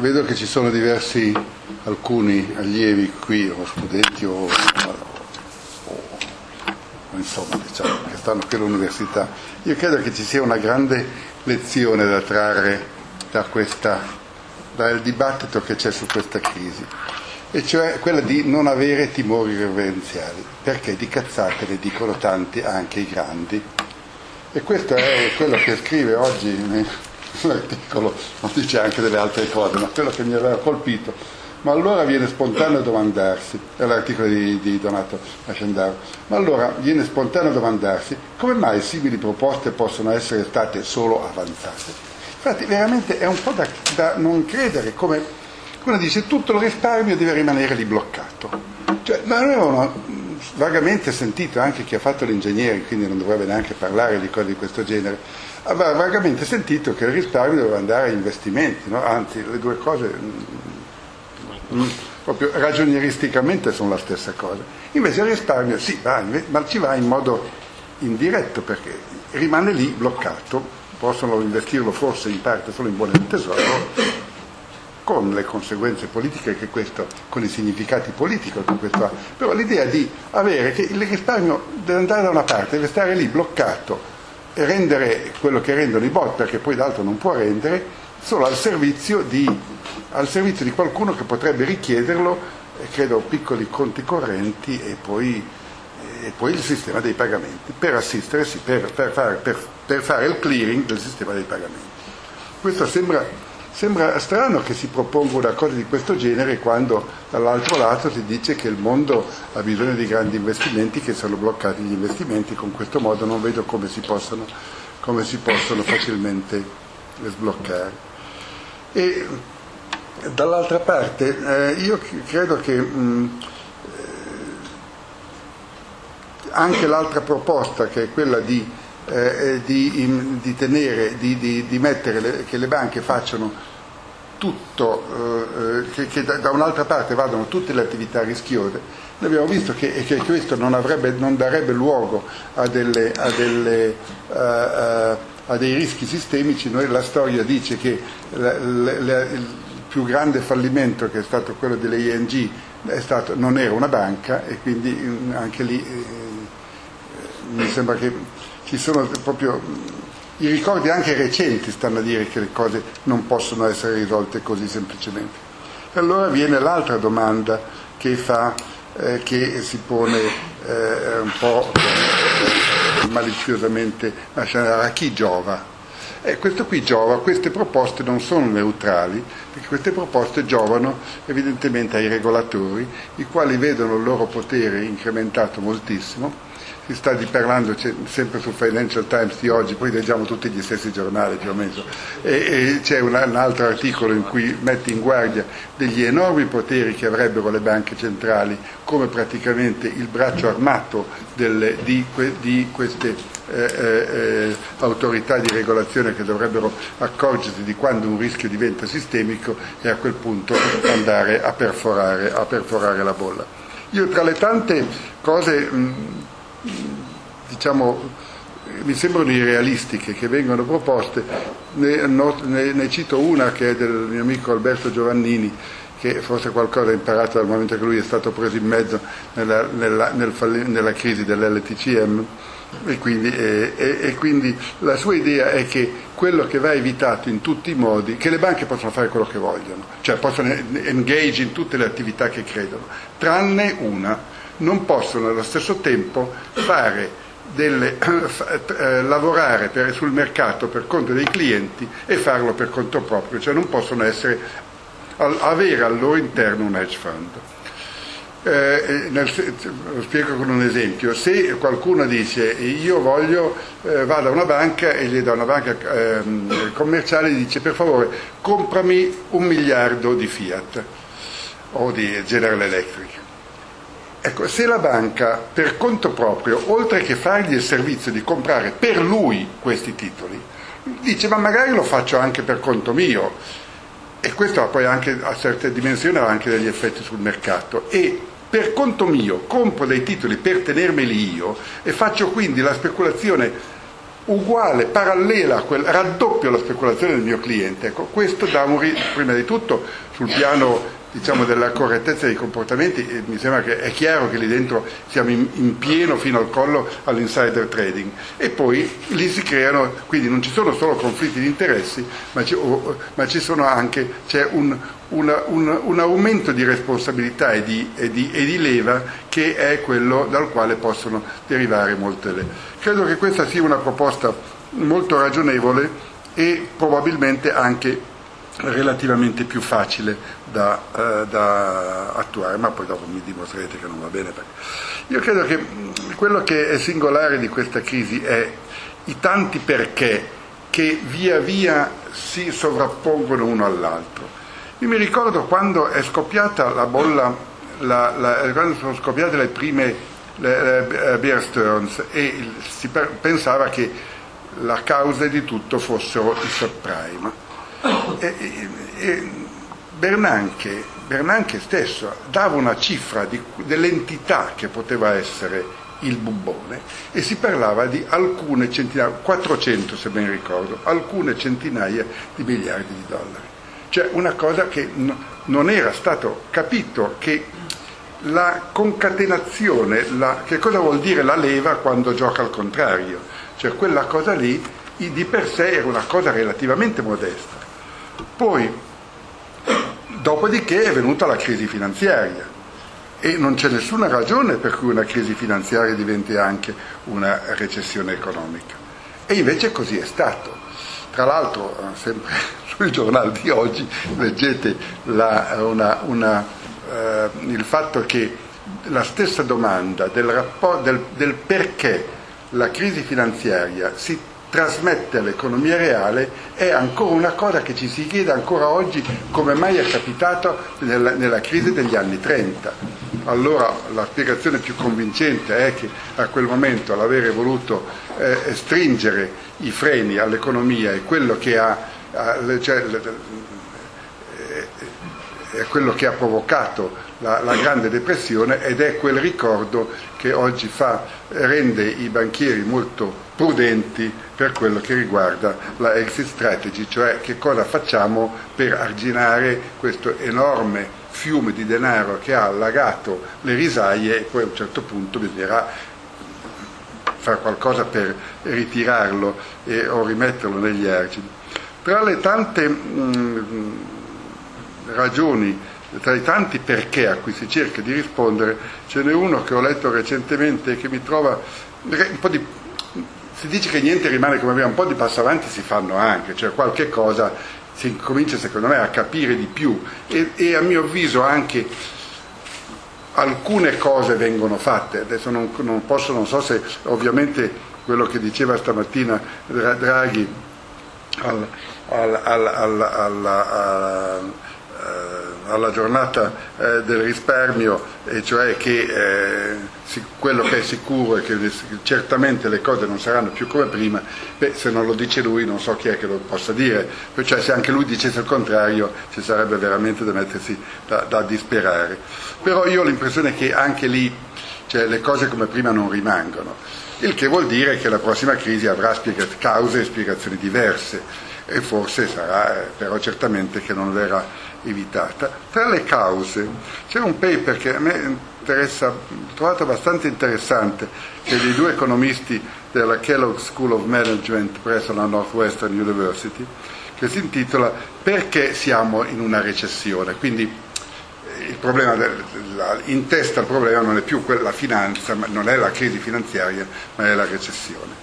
vedo che ci sono diversi, alcuni allievi qui, o studenti o, o, o insomma, diciamo, che stanno qui all'università. Io credo che ci sia una grande lezione da trarre da questa, dal dibattito che c'è su questa crisi, e cioè quella di non avere timori reverenziali, perché di cazzate ne dicono tanti anche i grandi. E questo è quello che scrive oggi l'articolo, ma dice anche delle altre cose, ma quello che mi aveva colpito. Ma allora viene spontaneo domandarsi, è l'articolo di, di Donato Ascendaro, ma allora viene spontaneo domandarsi come mai simili proposte possono essere state solo avanzate. Infatti veramente è un po' da, da non credere come uno dice tutto il risparmio deve rimanere lì bloccato. Cioè, ma avevano vagamente sentito anche chi ha fatto l'ingegnere, quindi non dovrebbe neanche parlare di cose di questo genere, aveva vagamente sentito che il risparmio doveva andare a investimenti, no? anzi le due cose mm, mm, proprio ragionieristicamente sono la stessa cosa. Invece il risparmio sì, va, ma ci va in modo indiretto perché rimane lì bloccato, possono investirlo forse in parte solo in buoni del tesoro, con le conseguenze politiche che questo, con i significati politici che questo ha. Però l'idea di avere che il risparmio deve andare da una parte, deve stare lì bloccato e rendere quello che rendono i bot, perché poi d'altro non può rendere, solo al servizio di, al servizio di qualcuno che potrebbe richiederlo, credo piccoli conti correnti e poi, e poi il sistema dei pagamenti, per assistere, per, per, fare, per, per fare il clearing del sistema dei pagamenti. Questo sembra Sembra strano che si proponga una cosa di questo genere quando dall'altro lato si dice che il mondo ha bisogno di grandi investimenti, che sono bloccati gli investimenti, con questo modo non vedo come si possono, come si possono facilmente sbloccare. E dall'altra parte eh, io credo che mh, eh, anche l'altra proposta, che è quella di eh, di, di, tenere, di, di, di mettere le, che le banche facciano tutto, eh, eh, che, che, da un'altra parte vadano tutte le attività rischiose, noi abbiamo visto che, che questo non, avrebbe, non, darebbe luogo a, delle, a, delle, uh, uh, a, dei rischi sistemici, noi, la storia dice che la, la, la, il più grande fallimento che è stato quello delle ING stato, non era una banca e quindi mm, anche lì eh, mi sembra che ci sono proprio i ricordi anche recenti stanno a dire che le cose non possono essere risolte così semplicemente. E allora viene l'altra domanda che, fa, eh, che si pone eh, un po' maliziosamente a chi giova? Eh, questo qui giova, queste proposte non sono neutrali, perché queste proposte giovano evidentemente ai regolatori, i quali vedono il loro potere incrementato moltissimo si sta parlando sempre sul Financial Times di oggi, poi leggiamo tutti gli stessi giornali più o meno, e, e c'è un, un, altro articolo in cui mette in guardia degli enormi poteri che avrebbero le banche centrali come praticamente il braccio armato delle, di, di, queste eh, eh, autorità di regolazione che dovrebbero accorgersi di quando un rischio diventa sistemico e a quel punto andare a perforare, a perforare la bolla. Io tra le tante cose mh, diciamo, mi sembrano irrealistiche che vengono proposte, ne, ne, ne, cito una che è del mio amico Alberto Giovannini, che forse qualcosa ha imparato dal momento che lui è stato preso in mezzo nella, nella, nel, nella crisi dell'LTCM. E quindi, e, e quindi, la sua idea è che quello che va evitato in tutti i modi, che le banche possono fare quello che vogliono, cioè possono engage in tutte le attività che credono, tranne una, non possono allo stesso tempo fare delle, eh, lavorare per, sul mercato per conto dei clienti e farlo per conto proprio, cioè non possono essere, avere al loro interno un hedge fund. Eh, nel, lo spiego con un esempio, se qualcuno dice io voglio, eh, vado a una banca e gli da una banca eh, commerciale e dice per favore comprami un miliardo di Fiat o di General Electric Ecco, se la banca per conto proprio, oltre che fargli il servizio di comprare per lui questi titoli, dice ma magari lo faccio anche per conto mio, e questo poi anche a certe dimensioni ha anche degli effetti sul mercato, e per conto mio compro dei titoli per tenermeli io e faccio quindi la speculazione uguale, parallela quel raddoppio la speculazione del mio cliente. Ecco, questo dà un ri- prima di tutto sul piano diciamo, della correttezza dei comportamenti, mi sembra che è chiaro che lì dentro siamo in, in, pieno fino al collo all'insider trading e poi lì si creano, quindi non ci sono solo conflitti di interessi, ma ci, oh, ma ci sono anche, c'è un, una, un, un, aumento di responsabilità e di, e, di, e di, leva che è quello dal quale possono derivare molte le. Credo che questa sia una proposta molto ragionevole e probabilmente anche relativamente più facile da, eh, da, attuare, ma poi dopo mi dimostrerete che non va bene. Perché... Io credo che quello che è singolare di questa crisi è i tanti perché che via via si sovrappongono uno all'altro. Io mi ricordo quando è scoppiata la bolla, la, la, quando sono scoppiate le prime le, le, uh, Bear Stearns e si pensava che la causa di tutto fossero i subprime e, e Bernanke, Bernanke, stesso dava una cifra di, dell'entità che poteva essere il bubbone e si parlava di alcune centinaia, 400 se ben ricordo, alcune centinaia di miliardi di dollari. Cioè una cosa che no, non era stato capito che la concatenazione, la, che cosa vuol dire la leva quando gioca al contrario? Cioè quella cosa lì di per sé era una cosa relativamente modesta. Poi, dopodiché è venuta la crisi finanziaria e non c'è nessuna ragione per cui una crisi finanziaria diventi anche una recessione economica. E invece così è stato. Tra l'altro, eh, sempre sui giornali di oggi, leggete la, una, una, eh, il fatto che la stessa domanda del, rapport, del, del perché la crisi finanziaria si trasmette all'economia reale è ancora una cosa che ci si chiede ancora oggi come mai è capitato nella, nella crisi degli anni 30. Allora la spiegazione più convincente è che a quel momento l'avere voluto eh, stringere i freni all'economia è quello che ha, cioè, è quello che ha provocato la, la, grande depressione ed è quel ricordo che oggi fa, rende i banchieri molto prudenti per quello che riguarda la exit strategy, cioè che cosa facciamo per arginare questo enorme fiume di denaro che ha allagato le risaie e poi a un certo punto bisognerà fare qualcosa per ritirarlo e, o rimetterlo negli argini. Tra le tante mh, ragioni tra i tanti perché a cui si cerca di rispondere, ce n'è uno che ho letto recentemente che mi trova un po' di si dice che niente rimane come prima, un po' di passo avanti si fanno anche, cioè qualche cosa si comincia secondo me a capire di più. E, e a mio avviso anche alcune cose vengono fatte, adesso non, non, posso, non so se ovviamente quello che diceva stamattina Draghi al, al, al, al eh, alla giornata eh, del risparmio, e cioè che eh, quello che è sicuro è che certamente le cose non saranno più come prima, beh, se non lo dice lui non so chi è che lo possa dire, cioè se anche lui dicesse il contrario ci sarebbe veramente da mettersi da, da disperare. Però io ho l'impressione che anche lì cioè, le cose come prima non rimangono, il che vuol dire che la prossima crisi avrà spiegat- cause e spiegazioni diverse e forse sarà, però certamente che non verrà evitata. Tra le cause c'è un paper che a me interessa, ho trovato abbastanza interessante, che è di due economisti della Kellogg School of Management presso la Northwestern University, che si intitola Perché siamo in una recessione? Quindi eh, del, la, in testa il problema non è più la finanza, non è la crisi finanziaria, ma è la recessione.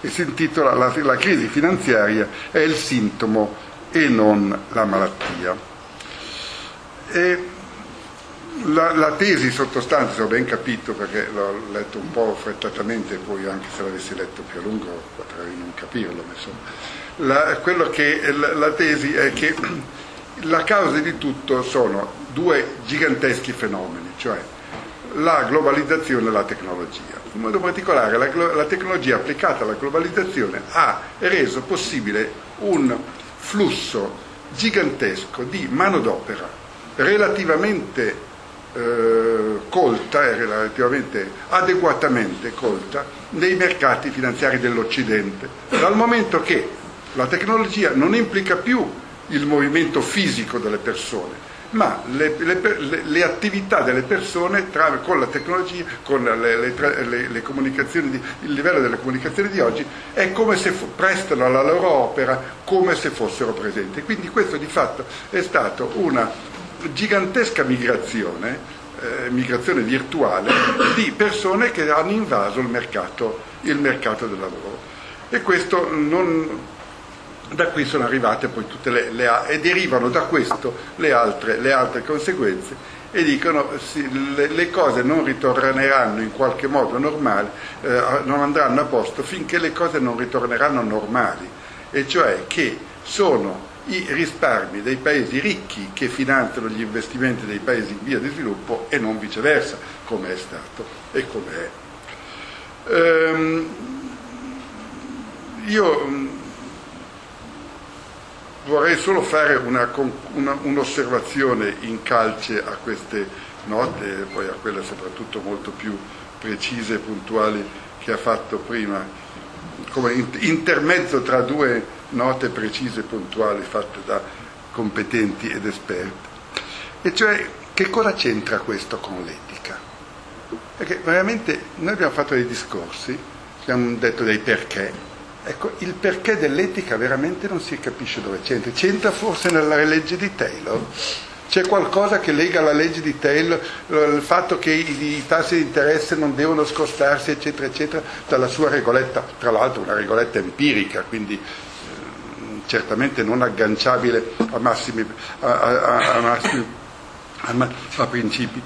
E si intitola la, la crisi finanziaria è il sintomo e non la malattia. E la, la, tesi sottostante, se ho ben capito, perché l'ho letto un po' frettatamente, poi anche se l'avessi letto più a lungo potrei non capirlo, la, che, la, la tesi è che la causa di tutto sono due giganteschi fenomeni, cioè la globalizzazione e la tecnologia. In modo particolare la, la, tecnologia applicata alla globalizzazione ha reso possibile un flusso gigantesco di manodopera relativamente eh, colta, è relativamente adeguatamente colta nei mercati finanziari dell'Occidente, dal momento che la tecnologia non implica più il movimento fisico delle persone, ma le, le, le, attività delle persone tra, con la tecnologia, con le, comunicazioni, di, il livello delle comunicazioni di oggi è come se fu, prestano alla loro opera come se fossero presenti. Quindi questo di fatto è stata una gigantesca migrazione, eh, migrazione virtuale di persone che hanno invaso il mercato, il mercato del lavoro. E questo non, da qui sono arrivate poi tutte le, le e derivano da questo le altre, le altre conseguenze e dicono sì, le, le, cose non ritorneranno in qualche modo normali, eh, non andranno a posto finché le cose non ritorneranno normali, e cioè che sono i risparmi dei paesi ricchi che finanziano gli investimenti dei paesi in via di sviluppo e non viceversa, come è stato e come è. Ehm, io vorrei solo fare una, una, un'osservazione in calce a queste note e poi a quelle soprattutto molto più precise e puntuali che ha fatto prima, come intermezzo tra due note precise e puntuali fatte da competenti ed esperti. E cioè che cosa c'entra questo con l'etica? Perché veramente noi abbiamo fatto dei discorsi, abbiamo detto dei perché, Ecco, il perché dell'etica veramente non si capisce dove c'entra. C'entra forse nella legge di Taylor? C'è qualcosa che lega la legge di Taylor, il fatto che i, tassi di interesse non devono scostarsi, eccetera, eccetera, dalla sua regoletta, tra l'altro una regoletta empirica, quindi eh, certamente non agganciabile a massimi, a, a, a, massimi, a principi.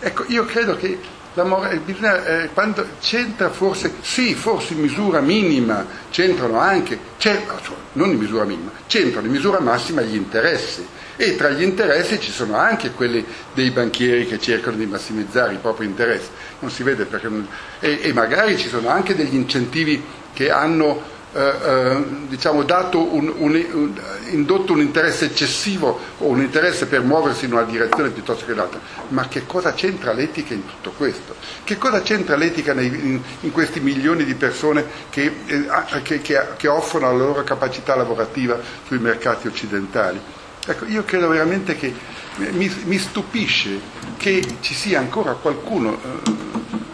Ecco, io credo che Morale, bisogna, eh, quando c'entra forse, sì, forse in misura minima, c'entrano anche, cioè, non in misura minima, c'entrano in misura massima gli interessi. E tra gli interessi ci sono anche quelli dei banchieri che cercano di massimizzare i propri interessi, non si vede perché non, e, e magari ci sono anche degli incentivi che hanno eh, eh, diciamo, un, un, indotto un interesse eccessivo o un interesse per muoversi in una direzione piuttosto che l'altra. Ma che cosa c'entra l'etica in tutto questo? Che cosa c'entra l'etica nei, in, in, questi milioni di persone che, eh, che, che, che offrono la loro capacità lavorativa sui mercati occidentali? Ecco, io credo veramente che mi, mi stupisce che ci sia ancora qualcuno, eh,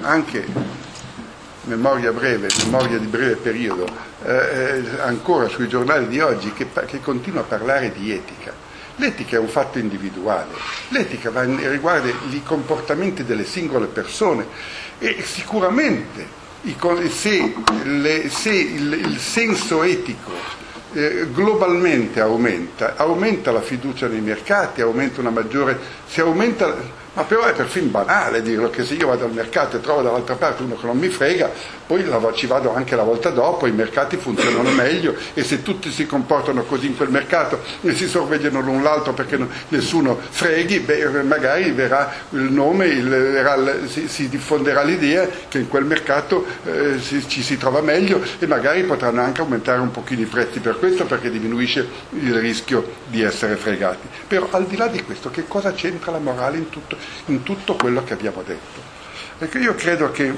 anche memoria breve, memoria di breve periodo, eh, eh, ancora sui giornali di oggi che, che, continua a parlare di etica. L'etica è un fatto individuale, l'etica va, riguarda i comportamenti delle singole persone e sicuramente se, le, se il, il senso etico eh, globalmente aumenta, aumenta la fiducia nei mercati, aumenta una maggiore, si aumenta ma però è perfino banale dirlo che se io vado al mercato e trovo dall'altra parte uno che non mi frega, poi ci vado anche la volta dopo, i mercati funzionano meglio e se tutti si comportano così in quel mercato e si sorvegliano l'un l'altro perché nessuno freghi, beh, magari verrà il nome, il, si, si, diffonderà l'idea che in quel mercato eh, si, ci si trova meglio e magari potranno anche aumentare un pochino i prezzi per questo perché diminuisce il rischio di essere fregati. Però al di là di questo che cosa c'entra la morale in tutto? In tutto quello che abbiamo detto. Ecco, io credo che,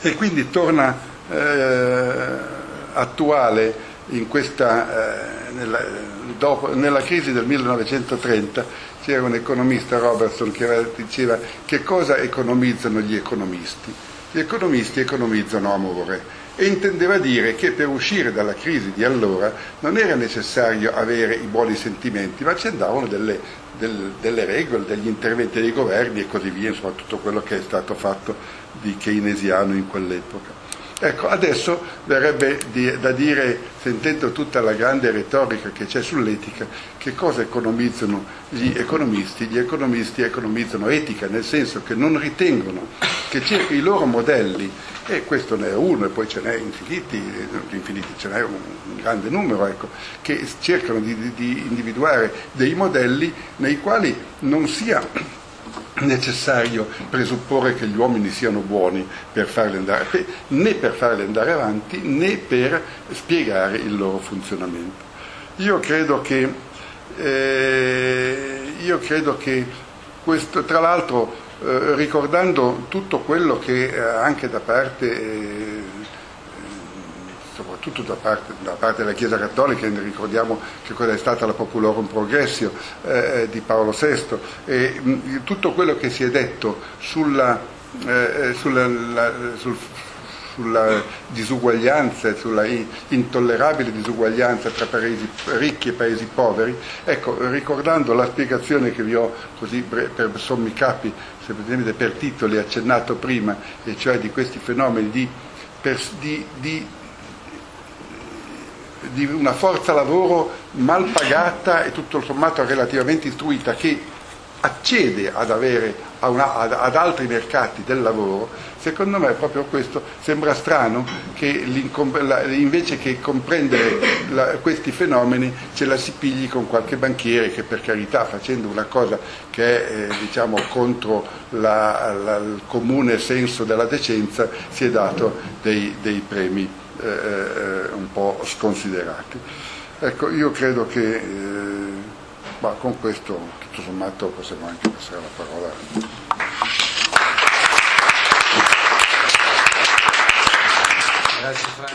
e quindi torna eh, attuale questa, eh, nella, dopo, nella crisi del 1930 c'era un economista Robertson che diceva che cosa economizzano gli economisti? Gli economisti economizzano amore e intendeva dire che per uscire dalla crisi di allora non era necessario avere i buoni sentimenti, ma ci andavano delle, del, delle regole, degli interventi dei governi e così via, insomma tutto quello che è stato fatto di keynesiano in quell'epoca. Ecco, adesso verrebbe di, da dire, sentendo tutta la grande retorica che c'è sull'etica, che cosa economizzano gli economisti? Gli economisti economizzano etica, nel senso che non ritengono che i loro modelli, e questo ne è uno e poi ce n'è infiniti, infiniti ce n'è un grande numero, ecco, che cercano di, di individuare dei modelli nei quali non sia necessario presupporre che gli uomini siano buoni per andare, né per farli andare avanti né per spiegare il loro funzionamento. Io credo che, eh, io credo che questo, tra l'altro eh, ricordando tutto quello che eh, anche da parte eh, soprattutto da parte, da parte, della Chiesa Cattolica, ricordiamo che quella è stata la Populorum Progressio di Paolo VI, e mh, tutto quello che si è detto sulla, sulla, la, sul, sulla disuguaglianza e sulla intollerabile disuguaglianza tra paesi ricchi e paesi poveri, ecco, ricordando la spiegazione che vi ho così per sommi capi, semplicemente per titoli accennato prima, e cioè di questi fenomeni di, di, di di una forza lavoro mal pagata e tutto sommato relativamente istruita che accede ad, avere, una, ad, ad altri mercati del lavoro, secondo me proprio questo sembra strano che invece che comprendere la, questi fenomeni ce la si pigli con qualche banchiere che per carità facendo una cosa che è eh, diciamo, contro la, la, il comune senso della decenza si è dato dei, dei premi eh, eh, un po' sconsiderati. Ecco, io credo che eh, con questo tutto sommato possiamo anche passare la parola. Gracias, Frank.